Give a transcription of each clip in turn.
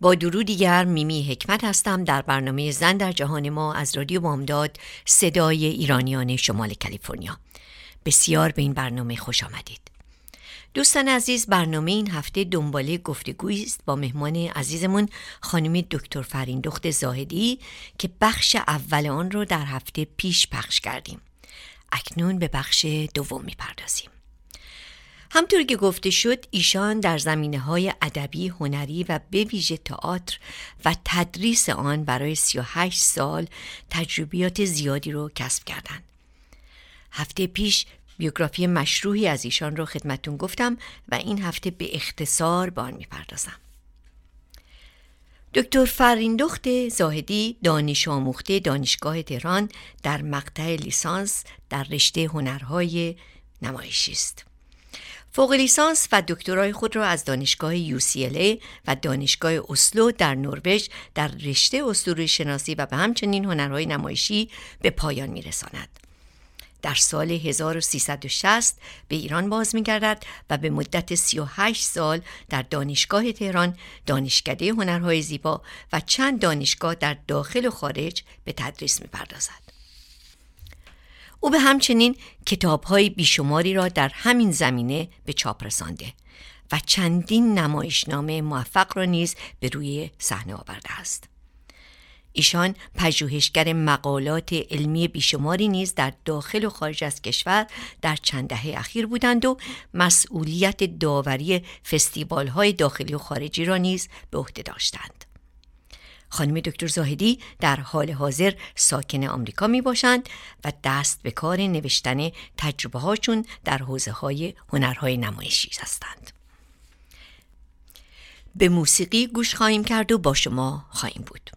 با درو دیگر میمی حکمت هستم. در برنامه زن در جهان ما از رادیو بامداد صدای ایرانیان شمال کالیفرنیا. بسیار به این برنامه خوش آمدید. دوستان عزیز برنامه این هفته دنباله گفتگویی است با مهمان عزیزمون خانم دکتر فریندخت زاهدی که بخش اول آن رو در هفته پیش پخش کردیم. اکنون به بخش دوم می‌پردازیم. همطور که گفته شد ایشان در زمینه های ادبی، هنری و به ویژه تئاتر و تدریس آن برای 38 سال تجربیات زیادی رو کسب کردند. هفته پیش بیوگرافی مشروعی از ایشان رو خدمتون گفتم و این هفته به اختصار به آن می‌پردازم. دکتر فریندخت زاهدی دانش آموخته دانشگاه تهران در مقطع لیسانس در رشته هنرهای نمایشی است. فوق لیسانس و دکترای خود را از دانشگاه UCLA و دانشگاه اسلو در نروژ در رشته اسطوره شناسی و به همچنین هنرهای نمایشی به پایان میرساند. در سال 1360 به ایران باز میگردد و به مدت 38 سال در دانشگاه تهران دانشکده هنرهای زیبا و چند دانشگاه در داخل و خارج به تدریس می‌پردازد. او به همچنین کتابهای بیشماری را در همین زمینه به چاپ رسانده و چندین نمایشنامه موفق را نیز به روی صحنه آورده است. ایشان پژوهشگر مقالات علمی بیشماری نیز در داخل و خارج از کشور در چند دهه اخیر بودند و مسئولیت داوری فستیوال های داخلی و خارجی را نیز به عهده داشتند. خانم دکتر زاهدی در حال حاضر ساکن آمریکا می باشند و دست به کار نوشتن تجربه هاشون در حوزه های هنرهای نمایشی هستند. به موسیقی گوش خواهیم کرد و با شما خواهیم بود.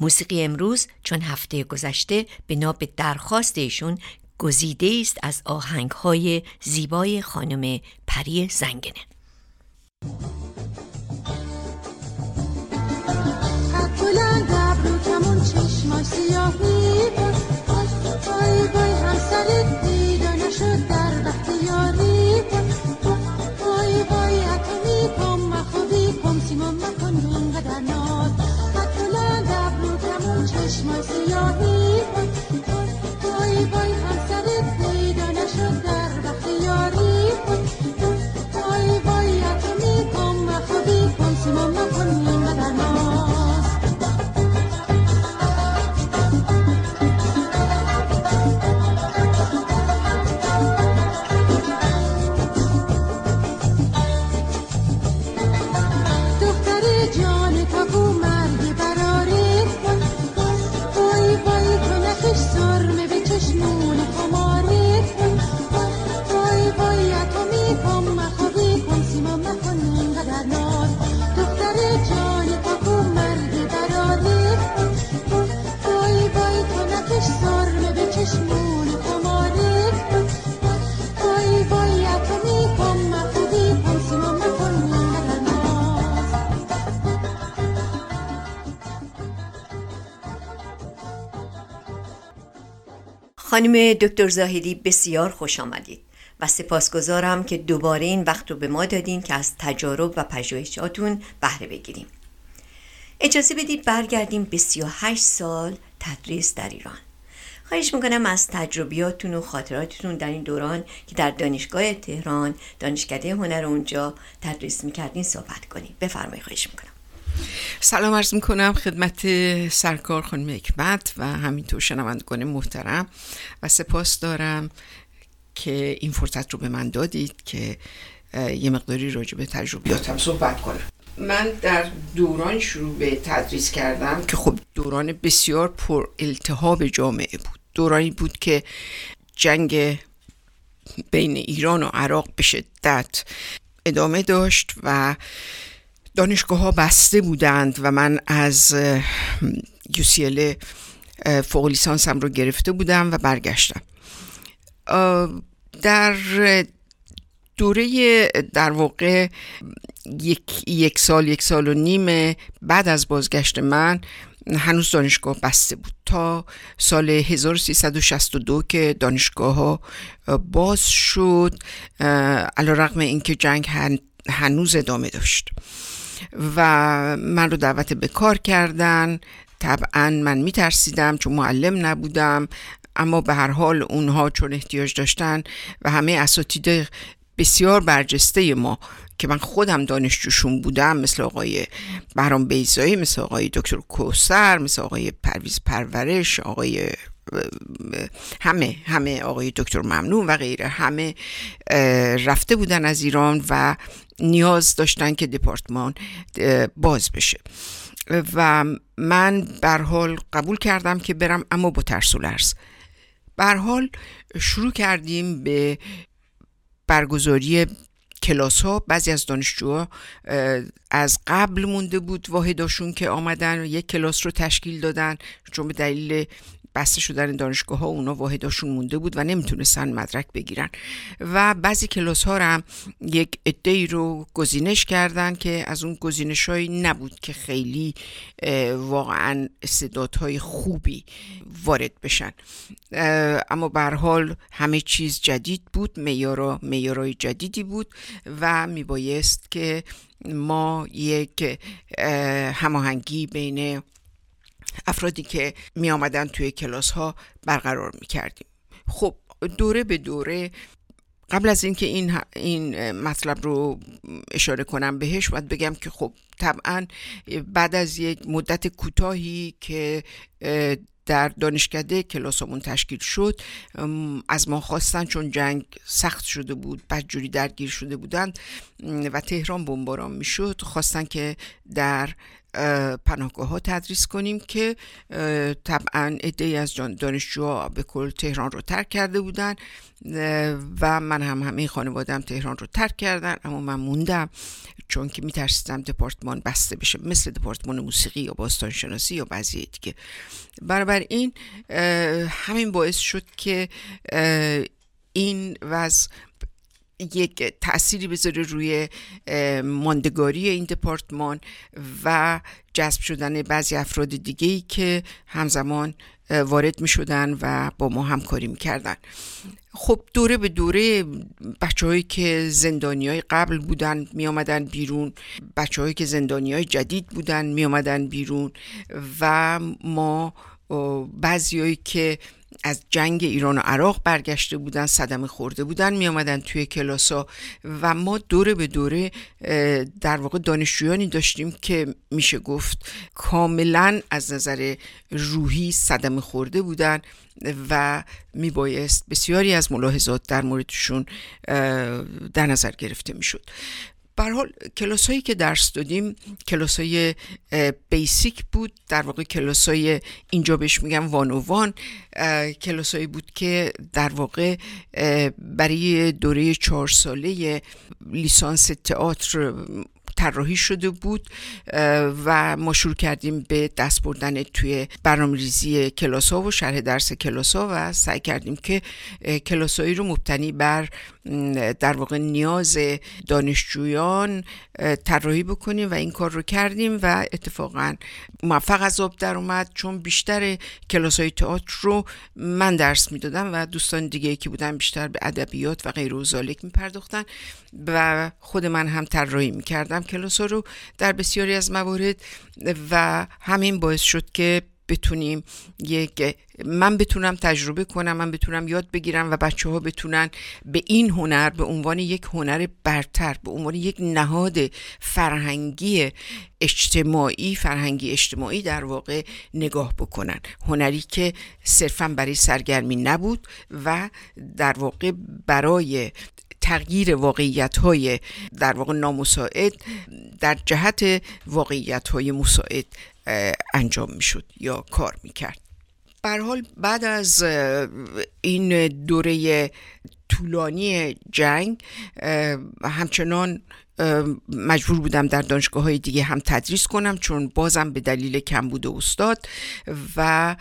موسیقی امروز چون هفته گذشته بنا به درخواست ایشون گزیده است از آهنگ های زیبای خانم پری زنگنه. ابرو کمون چشمای سیاهی وای وای همسرت خانم دکتر زاهدی بسیار خوش آمدید و سپاسگزارم که دوباره این وقت رو به ما دادین که از تجارب و پژوهشاتون بهره بگیریم. اجازه بدید برگردیم به 38 سال تدریس در ایران. خواهش می‌کنم از تجربیاتتون و خاطراتتون در این دوران که در دانشگاه تهران دانشکده هنر اونجا تدریس می‌کردین صحبت کنید. بفرمایید خواهش می‌کنم. سلام عرض می‌کنم خدمت سرکار خانم حکمت و همینطور شنوندگان محترم و سپاس دارم که این فرصت رو به من دادید که یه مقداری راجع به تجربیاتم صحبت کنم. من در دوران شروع به تدریس کردم که خب دوران بسیار پر التهاب جامعه بود. دورانی بود که جنگ بین ایران و عراق به شدت ادامه داشت و دانشگاه ها بسته بودند و من از UCL فوق لیسانسم رو گرفته بودم و برگشتم. در دوره در واقع یک, یک سال یک سال و نیم بعد از بازگشت من هنوز دانشگاه بسته بود. تا سال 1362 که دانشگاه ها باز شد علا رقم اینکه جنگ هنوز ادامه داشت. و من رو دعوت به کار کردن. طبعا من میترسیدم چون معلم نبودم اما به هر حال اونها چون احتیاج داشتن و همه اساتید بسیار برجسته ما که من خودم دانشجوشون بودم مثل آقای بهرام بیزایی مثل آقای دکتر کوسر مثل آقای پرویز پرورش آقای همه همه آقای دکتر ممنون و غیره همه رفته بودن از ایران و نیاز داشتن که دپارتمان باز بشه. و من بر حال قبول کردم که برم اما با ترس و لرز. بر حال شروع کردیم به برگزاری کلاس ها بعضی از دانشجوها از قبل مونده بود واحداشون که آمدن یک کلاس رو تشکیل دادن چون به دلیل بسته شدن دانشگاه ها اونا واحداشون مونده بود و نمی‌تونستن مدرک بگیرن. و بعضی کلاس ها هم یک عده رو گزینش کردن که از اون گزینش هایی نبود که خیلی واقعا استعدادهای خوبی وارد بشن. اما به حال همه چیز جدید بود میارا میارای جدیدی بود و میبایست که ما یک هماهنگی بین افرادی که می آمدن توی کلاس ها برقرار می کردیم خب دوره به دوره قبل از اینکه این این مطلب رو اشاره کنم بهش باید بگم که خب طبعا بعد از یک مدت کوتاهی که در دانشکده کلاسمون تشکیل شد از ما خواستن چون جنگ سخت شده بود بدجوری درگیر شده بودند و تهران بمباران می‌شد خواستن که در پناهگاه ها تدریس کنیم که طبعا عده از دانشجوها به کل تهران رو ترک کرده بودن و من هم همه خانوادم تهران رو ترک کردن اما من موندم چون که میترسیدم دپارتمان بسته بشه مثل دپارتمان موسیقی یا باستانشناسی یا بعضی دیگه. برابر این همین باعث شد که این وضع یک تأثیری بذاره روی ماندگاری این دپارتمان و جذب شدن بعضی افراد دیگه ای که همزمان وارد می شدن و با ما همکاری می کردن خب دوره به دوره بچه هایی که زندانی های قبل بودن می آمدن بیرون بچه هایی که زندانی های جدید بودن می آمدن بیرون و ما بعضی که از جنگ ایران و عراق برگشته بودن صدمه خورده بودن می آمدن توی کلاسا و ما دوره به دوره در واقع دانشجویانی داشتیم که میشه گفت کاملا از نظر روحی صدمه خورده بودن و میبایست بسیاری از ملاحظات در موردشون در نظر گرفته می‌شد. بر حال کلاس هایی که درس دادیم کلاس های بیسیک بود. در واقع کلاس های اینجا بهش میگم وان و وان. کلاس هایی بود که در واقع برای دوره چهار ساله لیسانس تئاتر طراحی شده بود و ما شروع کردیم به دست بردن توی برنامه‌ریزی کلاس ها و شرح درس کلاس ها و سعی کردیم که کلاس رو مبتنی بر در واقع نیاز دانشجویان طراحی بکنیم و این کار رو کردیم و اتفاقا موفق از آب در اومد. چون بیشتر کلاس های تئاتر رو من درس می‌دادم و دوستان دیگه که بودن بیشتر به ادبیات و غیر و ذالک میپرداختن و خود من هم طراحی می‌کردم کلاس ها رو در بسیاری از موارد و همین باعث شد که بتونیم یک من بتونم تجربه کنم من بتونم یاد بگیرم و بچه ها بتونن به این هنر به عنوان یک هنر برتر به عنوان یک نهاد فرهنگی اجتماعی فرهنگی اجتماعی در واقع نگاه بکنن. هنری که صرفا برای سرگرمی نبود و در واقع برای تغییر واقعیت های در واقع نامساعد در جهت واقعیت های مساعد انجام می‌شد یا کار می‌کرد. حال بعد از این دوره طولانی جنگ همچنان مجبور بودم در دانشگاه های دیگه هم تدریس کنم چون بازم به دلیل کمبود استاد و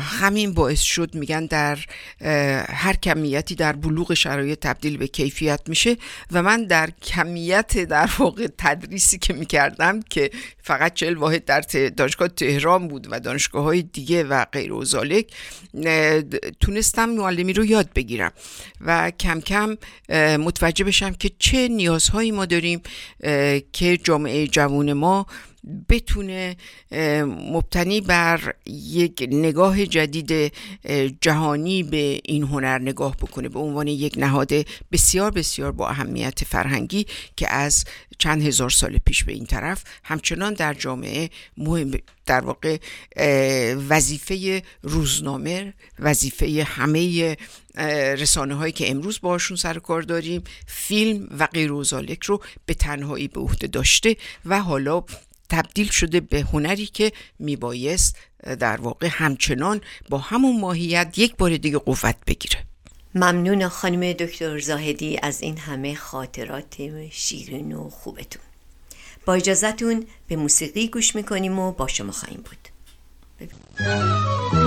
همین باعث شد میگن در هر کمیتی در بلوغ شرایط تبدیل به کیفیت میشه و من در کمیت در واقع تدریسی که می‌کردم که فقط چل واحد در دانشگاه تهران بود و دانشگاه های دیگه و غیر و تونستم معلمی رو یاد بگیرم و کم کم متوجه بشم که چه نیازهایی ما داریم که جامعه جوون ما بتونه مبتنی بر یک نگاه جدید جهانی به این هنر نگاه بکنه به عنوان یک نهاد بسیار بسیار با اهمیت فرهنگی که از چند هزار سال پیش به این طرف همچنان در جامعه مهم در واقع وظیفه روزنامه وظیفه همه رسانه هایی که امروز باشون سر کار داریم فیلم و غیر رو به تنهایی به عهده داشته و حالا تبدیل شده به هنری که میبایست در واقع همچنان با همون ماهیت یک بار دیگه قوت بگیره. ممنون خانم دکتر زاهدی از این همه خاطرات شیرین و خوبتون. با اجازتون به موسیقی گوش می‌کنیم و با شما خواهیم بود. میمی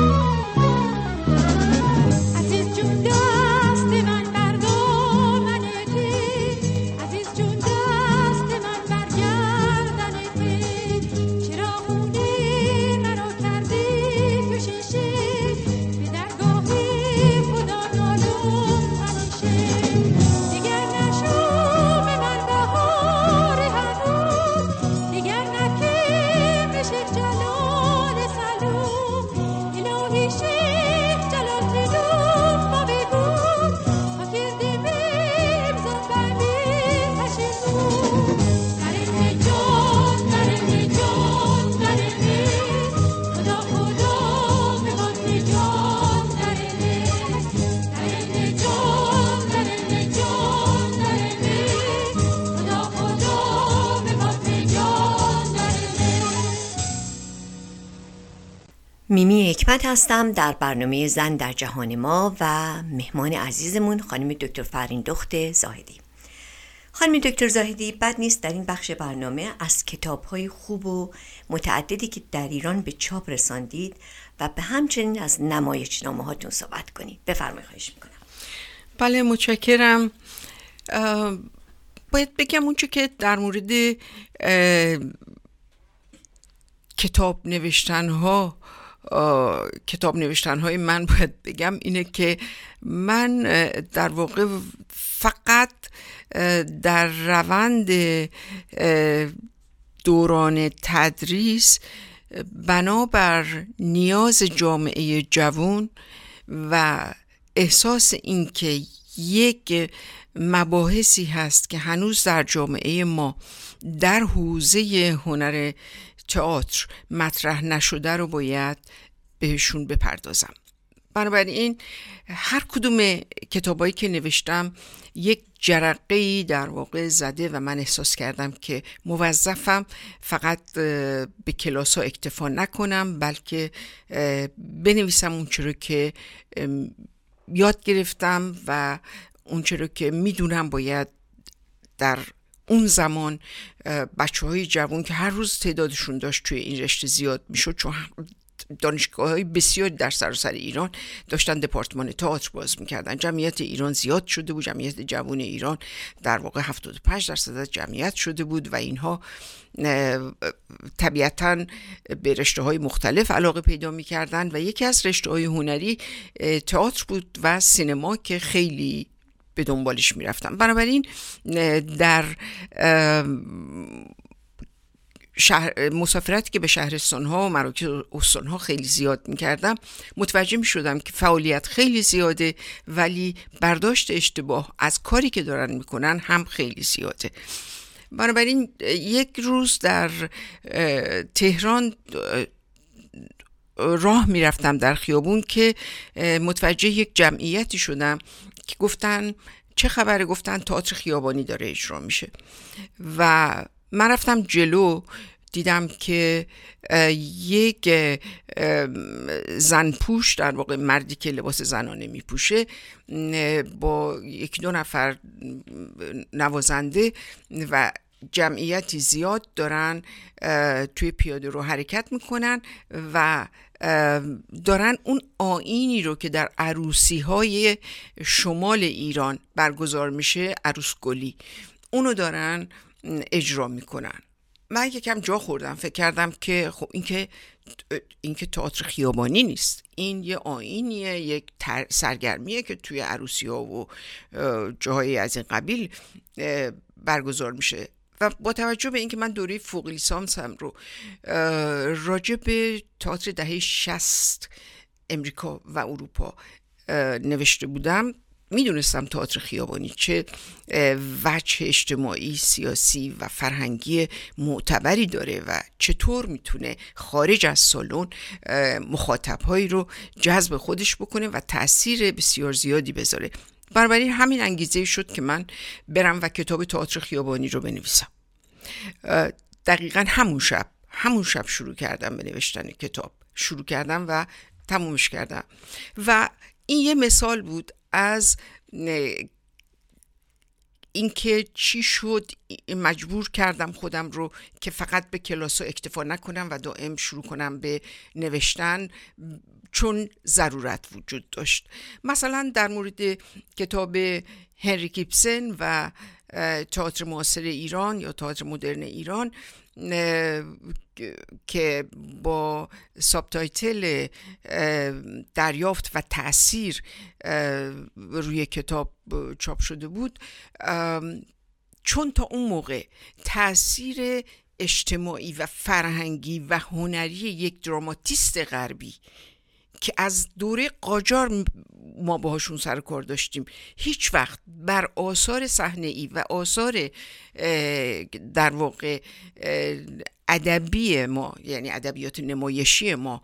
حکمت هستم در برنامه زن در جهان ما و مهمان عزیزمون خانم دکتر فرین دخت زاهدی. خانم دکتر زاهدی بد نیست در این بخش برنامه از کتاب های خوب و متعددی که در ایران به چاپ رساندید و به همچنین از نمایشنامه هاتون صحبت کنید. بفرمایید خواهش می‌کنم. بله متشکرم. باید بگم اونچه که در مورد کتاب نوشتن ها کتاب نوشتن های من باید بگم اینه که من در واقع فقط در روند دوران تدریس بنابر نیاز جامعه جوان و احساس اینکه یک مباحثی هست که هنوز در جامعه ما در حوزه هنر تئاتر مطرح نشده رو باید بهشون بپردازم. بنابراین هر کدوم کتابایی که نوشتم یک جرقه در واقع زده و من احساس کردم که موظفم. فقط به کلاس ها اکتفا نکنم بلکه بنویسم اون رو که یاد گرفتم و اون رو که می‌دونم باید در اون زمان بچه های جوان که هر روز تعدادشون داشت توی این رشته زیاد می‌شد چون دانشگاه های بسیار در سراسر ایران داشتن دپارتمان تئاتر باز می‌کردن. جمعیت ایران زیاد شده بود جمعیت جوان ایران در واقع 75 درصد از جمعیت شده بود و اینها طبیعتا به رشته های مختلف علاقه پیدا می‌کردن. و یکی از رشته های هنری تئاتر بود و سینما که خیلی به دنبالش می‌رفتم. بنابراین در شهر مسافرتی که به شهرستان ها و مراکز استان ها خیلی زیاد می‌کردم متوجه می شدم که فعالیت خیلی زیاده ولی برداشت اشتباه از کاری که دارن می‌کنن هم خیلی زیاده. بنابراین یک روز در تهران راه می‌رفتم در خیابون که متوجه یک جمعیتی شدم که گفتن چه خبره؟ گفتن تئاتر خیابانی داره اجرا میشه. و من رفتم جلو دیدم که یک زن پوش در واقع مردی که لباس زنانه میپوشه با یک دو نفر نوازنده و جمعیتی زیاد دارن توی پیاده رو حرکت می‌کنن و دارن اون آینی رو که در عروسی های شمال ایران برگزار میشه عروس گلی اونو دارن اجرا می‌کنن. من یکم جا خوردم فکر کردم که خب این که این که تئاتر خیابانی نیست. این یه آینیه یک سرگرمیه که توی عروسی ها و جاهای از این قبیل برگزار میشه. و با توجه به اینکه من دوره فوق لیسانسم رو راجع به تئاتر دهه 60 امریکا و اروپا نوشته بودم می‌دونستم تئاتر خیابانی چه وجه اجتماعی سیاسی و فرهنگی معتبری داره و چطور می‌تونه خارج از سالن مخاطبهایی رو جذب خودش بکنه و تاثیر بسیار زیادی بذاره. بنابراین همین انگیزه شد که من برم و کتاب تئاتر خیابانی رو بنویسم. دقیقا همون شب همون شب شروع کردم به نوشتن کتاب. شروع کردم و تمومش کردم. و این یه مثال بود از اینکه چی شد مجبور کردم خودم رو که فقط به کلاس و اکتفا نکنم و دائم شروع کنم به نوشتن چون ضرورت وجود داشت. مثلا در مورد کتاب هنری کیپسن و تئاتر معاصر ایران یا تئاتر مدرن ایران که با سابتایتل دریافت و تاثیر روی کتاب چاپ شده بود چون تا اون موقع تاثیر اجتماعی و فرهنگی و هنری یک دراماتیست غربی که از دوره قاجار ما باهاشون سر کار داشتیم. هیچ وقت بر آثار صحنه ای و آثار در واقع ادبی ما یعنی ادبیات نمایشی ما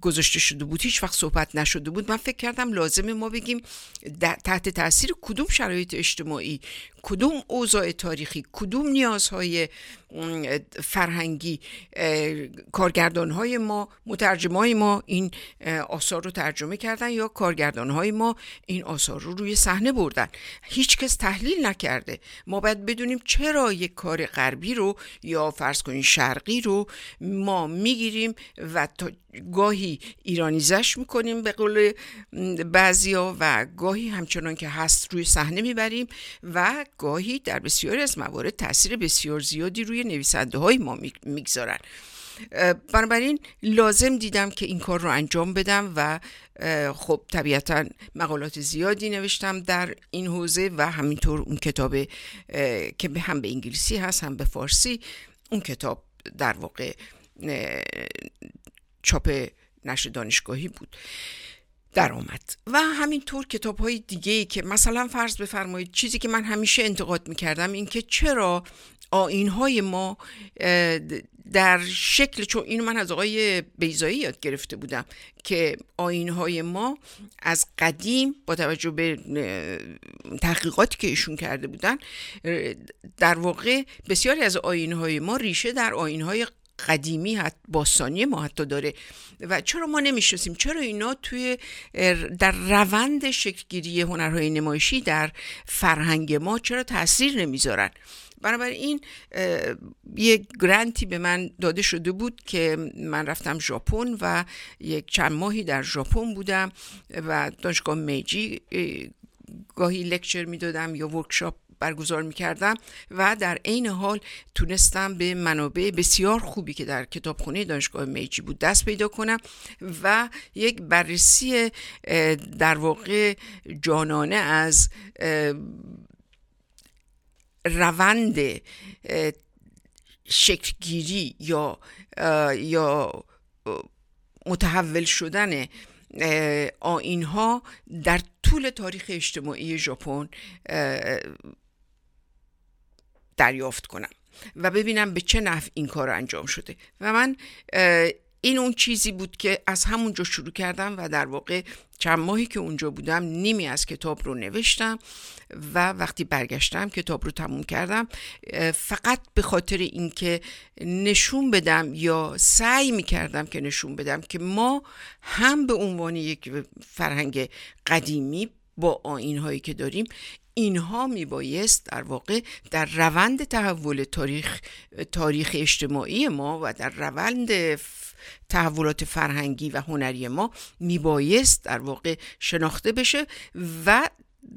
گذاشته شده بود هیچ وقت صحبت نشده بود. من فکر کردم لازمه ما بگیم تحت تاثیر کدوم شرایط اجتماعی کدوم اوضاع تاریخی کدوم نیازهای فرهنگی کارگردان های ما مترجم های ما این آثار رو ترجمه کردن یا کارگردان های ما این آثار رو روی صحنه بردن. هیچکس تحلیل نکرده. ما باید بدونیم چرا یک کار غربی رو یا فرض کنین شرقی رو ما می‌گیریم و تا گاهی ایرانیزش می‌کنیم به قول بعضیا و گاهی همچنان که هست روی صحنه می‌بریم و گاهی در بسیاری از موارد تاثیر بسیار زیادی روی نویسنده های ما می‌گذارن. بنابراین لازم دیدم که این کار رو انجام بدم و خب طبیعتا مقالات زیادی نوشتم در این حوزه و همینطور اون کتاب که هم به انگلیسی هست هم به فارسی. اون کتاب در واقع چاپ نشر دانشگاهی بود. در آمد و همینطور کتاب های دیگه ای که مثلا فرض بفرمایید چیزی که من همیشه انتقاد می‌کردم این که چرا آین های ما در شکل چون اینو من از آقای بیزایی یاد گرفته بودم که آین های ما از قدیم با توجه به تحقیقاتی که ایشون کرده بودن در واقع بسیاری از آین های ما ریشه در آین های قدیمی حت باستانی ما حتی داره. و چرا ما نمی‌شناسیم؟ چرا اینا توی در روند شکلگیری هنرهای نمایشی در فرهنگ ما چرا تاثیر نمی‌ذارن؟ بنابراین یک گرانتی به من داده شده بود که من رفتم ژاپن و یک چند ماهی در ژاپن بودم و دانشگاه میجی گاهی لکچر می‌دادم یا ورکشاپ برگزار می‌کردم و در عین حال تونستم به منابع بسیار خوبی که در کتابخونه دانشگاه میجی بود دست پیدا کنم و یک بررسی در واقع جانانه از شکلگیری یا یا متحول شدن آین ها در طول تاریخ اجتماعی ژاپن دریافت کنم و ببینم به چه نحو این کار انجام شده. و من این اون چیزی بود که از همونجا شروع کردم و در واقع چند ماهی که اونجا بودم نیمی از کتاب رو نوشتم و وقتی برگشتم کتاب رو تموم کردم فقط به خاطر اینکه نشون بدم یا سعی می‌کردم که نشون بدم که ما هم به عنوان یک فرهنگ قدیمی با آین هایی که داریم اینها میبایست در واقع در روند تحول تاریخ تاریخ اجتماعی ما و در روند تحولات فرهنگی و هنری ما میبایست در واقع شناخته بشه و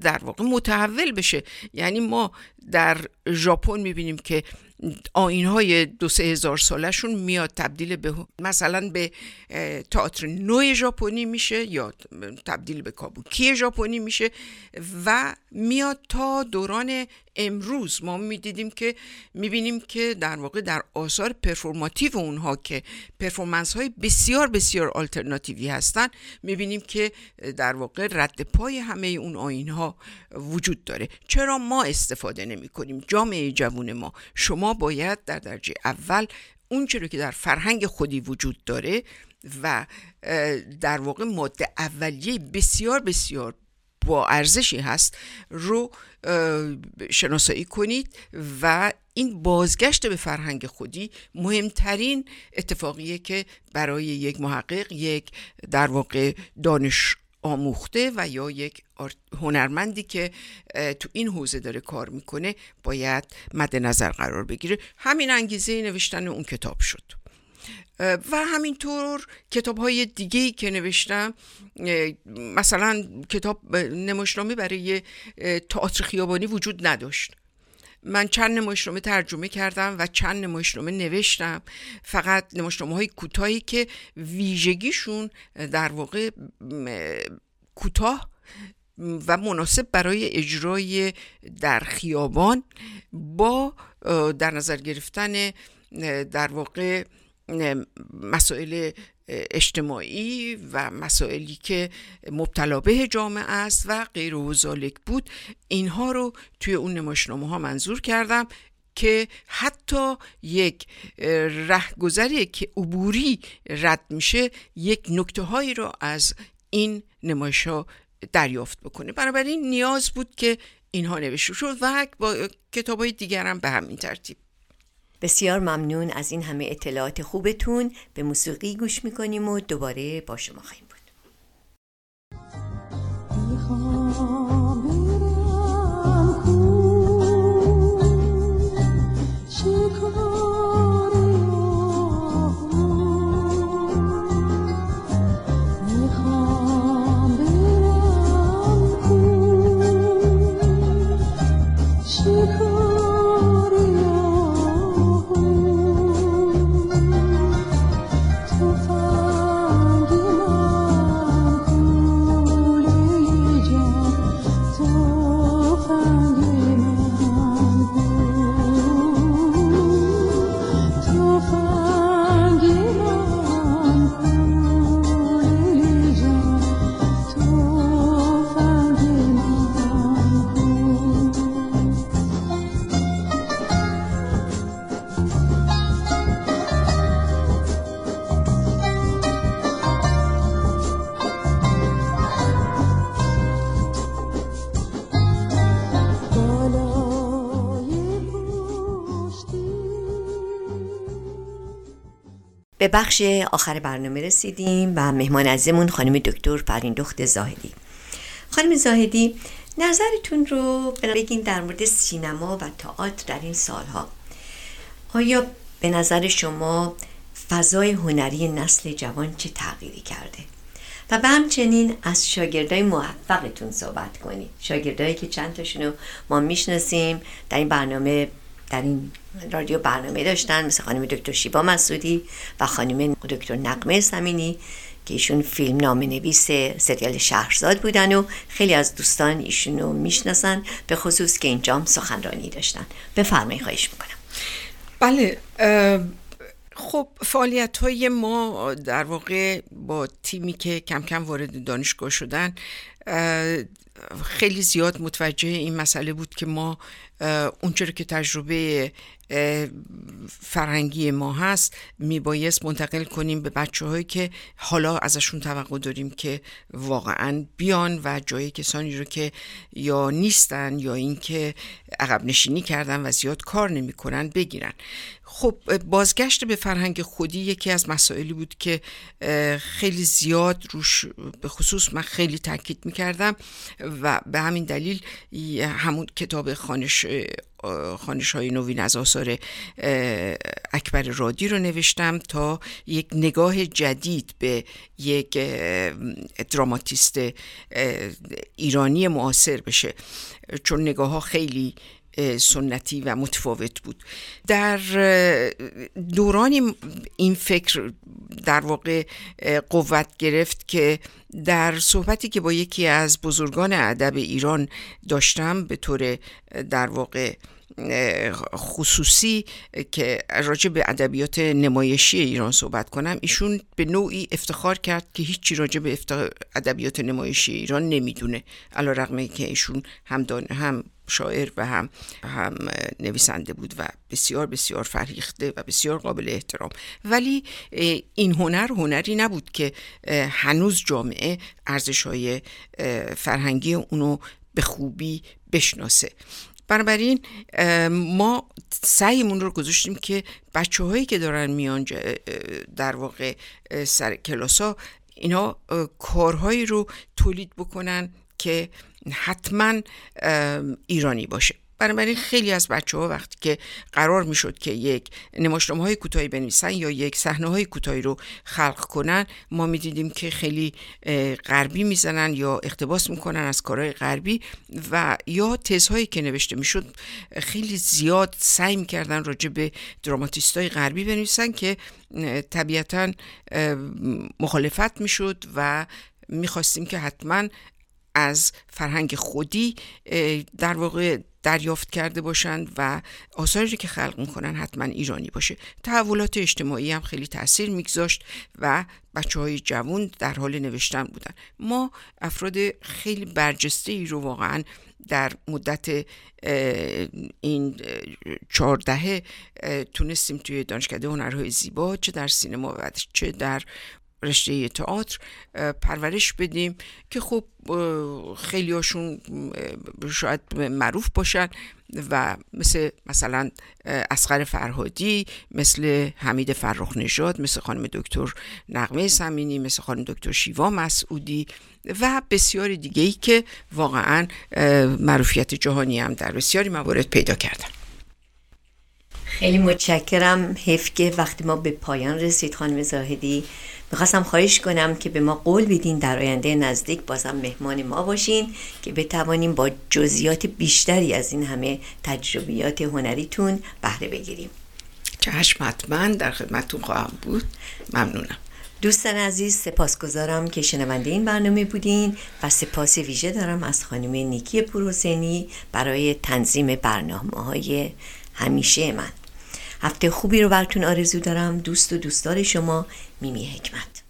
در واقع متحول بشه. یعنی ما در ژاپن می‌بینیم که آین های دو سه هزار سالشون میاد تبدیل به مثلا به تئاتر نو ژاپنی میشه یا تبدیل به کابوکی ژاپنی میشه و میاد تا دوران امروز. ما می‌دیدیم که می‌بینیم که در واقع در آثار پرفورماتیو اونها که پرفورمنس های بسیار بسیار آلترناتیوی هستن می‌بینیم که در واقع رد پای همه اون آین ها وجود داره. چرا ما استفاده نمی کنیم جامعه جوون ما. شما باید در درجه اول اون رو که در فرهنگ خودی وجود داره و در واقع ماده اولیه بسیار بسیار با ارزشی هست رو شناسایی کنید و این بازگشت به فرهنگ خودی مهمترین اتفاقیه که برای یک محقق یک در واقع دانش آموخته و یا یک هنرمندی که تو این حوزه داره کار می‌کنه باید مد نظر قرار بگیره. همین انگیزه نوشتن اون کتاب شد. و همینطور کتاب های دیگه که نوشتم مثلا کتاب نمایشنامه برای تئاتر خیابانی وجود نداشت. من چند نمایشنامه ترجمه کردم و چند نمایشنامه نوشتم. فقط نمایشنامه های کوتاهی که ویژگیشون در واقع کوتاه و مناسب برای اجرای در خیابان با در نظر گرفتن در واقع مسائل اجتماعی و مسائلی که مبتلا به جامعه است و غیر و بود اینها رو توی اون نمایشنامه ها منظور کردم که حتی یک رهگذری که عبوری رد میشه یک نکته هایی رو از این نمایش ها دریافت بکنه. بنابراین نیاز بود که اینها نوشته شد و با کتاب های دیگرم به همین ترتیب. بسیار ممنون از این همه اطلاعات خوبتون. به موسیقی گوش می‌کنیم و دوباره با شما خواهیم بود. به بخش آخر برنامه رسیدیم و مهمان عزیزمون خانم دکتر دخت زاهدی. خانم زاهدی نظرتون رو بگین در مورد سینما و تئاتر در این سالها. آیا به نظر شما فضای هنری نسل جوان چه تغییری کرده؟ و به همچنین از شاگردای موفقتون صحبت کنید. شاگردایی که چند تاشون ما می‌شناسیم در این برنامه در این رادیو برنامه داشتن مثل خانم دکتر شیبا مسعودی و خانم دکتر نقمه سمینی که ایشون فیلم نام نویس سریال شهرزاد بودن و خیلی از دوستان ایشون رو می‌شناسن به خصوص که اینجام سخنرانی داشتن. بفرمایید خواهش می‌کنم. بله خب فعالیت های ما در واقع با تیمی که کم کم وارد دانشگاه شدن خیلی زیاد متوجه این مسئله بود که ما اونچه که تجربه فرهنگی ما هست میبایست منتقل کنیم به بچه هایی که حالا ازشون توقع داریم که واقعا بیان و جای کسانی رو که یا نیستن یا اینکه عقب نشینی کردن و زیاد کار نمی‌کنن بگیرن. خب بازگشت به فرهنگ خودی یکی از مسائلی بود که خیلی زیاد روش به خصوص من خیلی تاکید می‌کردم و به همین دلیل همون کتاب خانش خانش های نوین از آثار اکبر رادی رو نوشتم تا یک نگاه جدید به یک دراماتیست ایرانی معاصر بشه. چون نگاه ها خیلی سنتی و متفاوت بود. در دوران این فکر در واقع قوت گرفت که در صحبتی که با یکی از بزرگان ادب ایران داشتم به طور در واقع خصوصی که راجع به ادبیات نمایشی ایران صحبت کنم ایشون به نوعی افتخار کرد که هیچی راجع به ادبیات نمایشی ایران نمی‌دونه. علا رقمه که ایشون هم, هم شاعر و هم هم نویسنده بود و بسیار بسیار فرهیخته و بسیار قابل احترام. ولی این هنر هنری نبود که هنوز جامعه ارزش های فرهنگی اونو به خوبی بشناسه. بنابراین ما سعیمون رو گذاشتیم که بچه هایی که دارن میان در واقع سر کلاس ها اینا کارهایی رو تولید بکنن که حتما ایرانی باشه. بنابراین خیلی از بچه ها وقتی که قرار می شد که یک نمایشنامه های کوتاهی بنویسن یا یک صحنه های کوتاهی رو خلق کنن ما می دیدیم که خیلی غربی می‌زنن یا اقتباس می‌کنن از کارهای غربی و یا تزهایی که نوشته می‌شد خیلی زیاد سعی می‌کردن راجع به دراماتیست های غربی بنویسن که طبیعتا مخالفت می‌شد و می‌خواستیم که حتما از فرهنگ خودی در واقع دریافت کرده باشند و آثاری که خلق می‌کنن حتما ایرانی باشه. تحولات اجتماعی هم خیلی تاثیر میگذاشت و بچه های جوون در حال نوشتن بودن. ما افراد خیلی برجسته ای رو واقعا در مدت این چهاردهه تونستیم توی دانشکده هنرهای زیبا چه در سینما و چه در رشته تئاتر پرورش بدیم که خب خیلی هاشون شاید معروف باشن و مثل مثلا اسقر فرهادی مثل حمید فرخ نژاد مثل خانم دکتر نقمه سمینی مثل خانم دکتر شیوا مسعودی و بسیاری دیگه ای که واقعا معروفیت جهانی هم در بسیاری موارد پیدا کردن. خیلی متشکرم. حیف وقتی ما به پایان رسید خانم زاهدی. می‌خواستم خواهش کنم که به ما قول بدین در آینده نزدیک بازم مهمان ما باشین که بتوانیم با جزئیات بیشتری از این همه تجربیات هنریتون بهره بگیریم. چشم حتما در خدمتتون خواهم بود. ممنونم. دوستان عزیز سپاسگزارم که شنونده این برنامه بودین و سپاس ویژه دارم از خانم نیکی پروسنی برای تنظیم برنامه های همیشه من. هفته خوبی رو براتون آرزو دارم. دوست و دوستدار شما میمی حکمت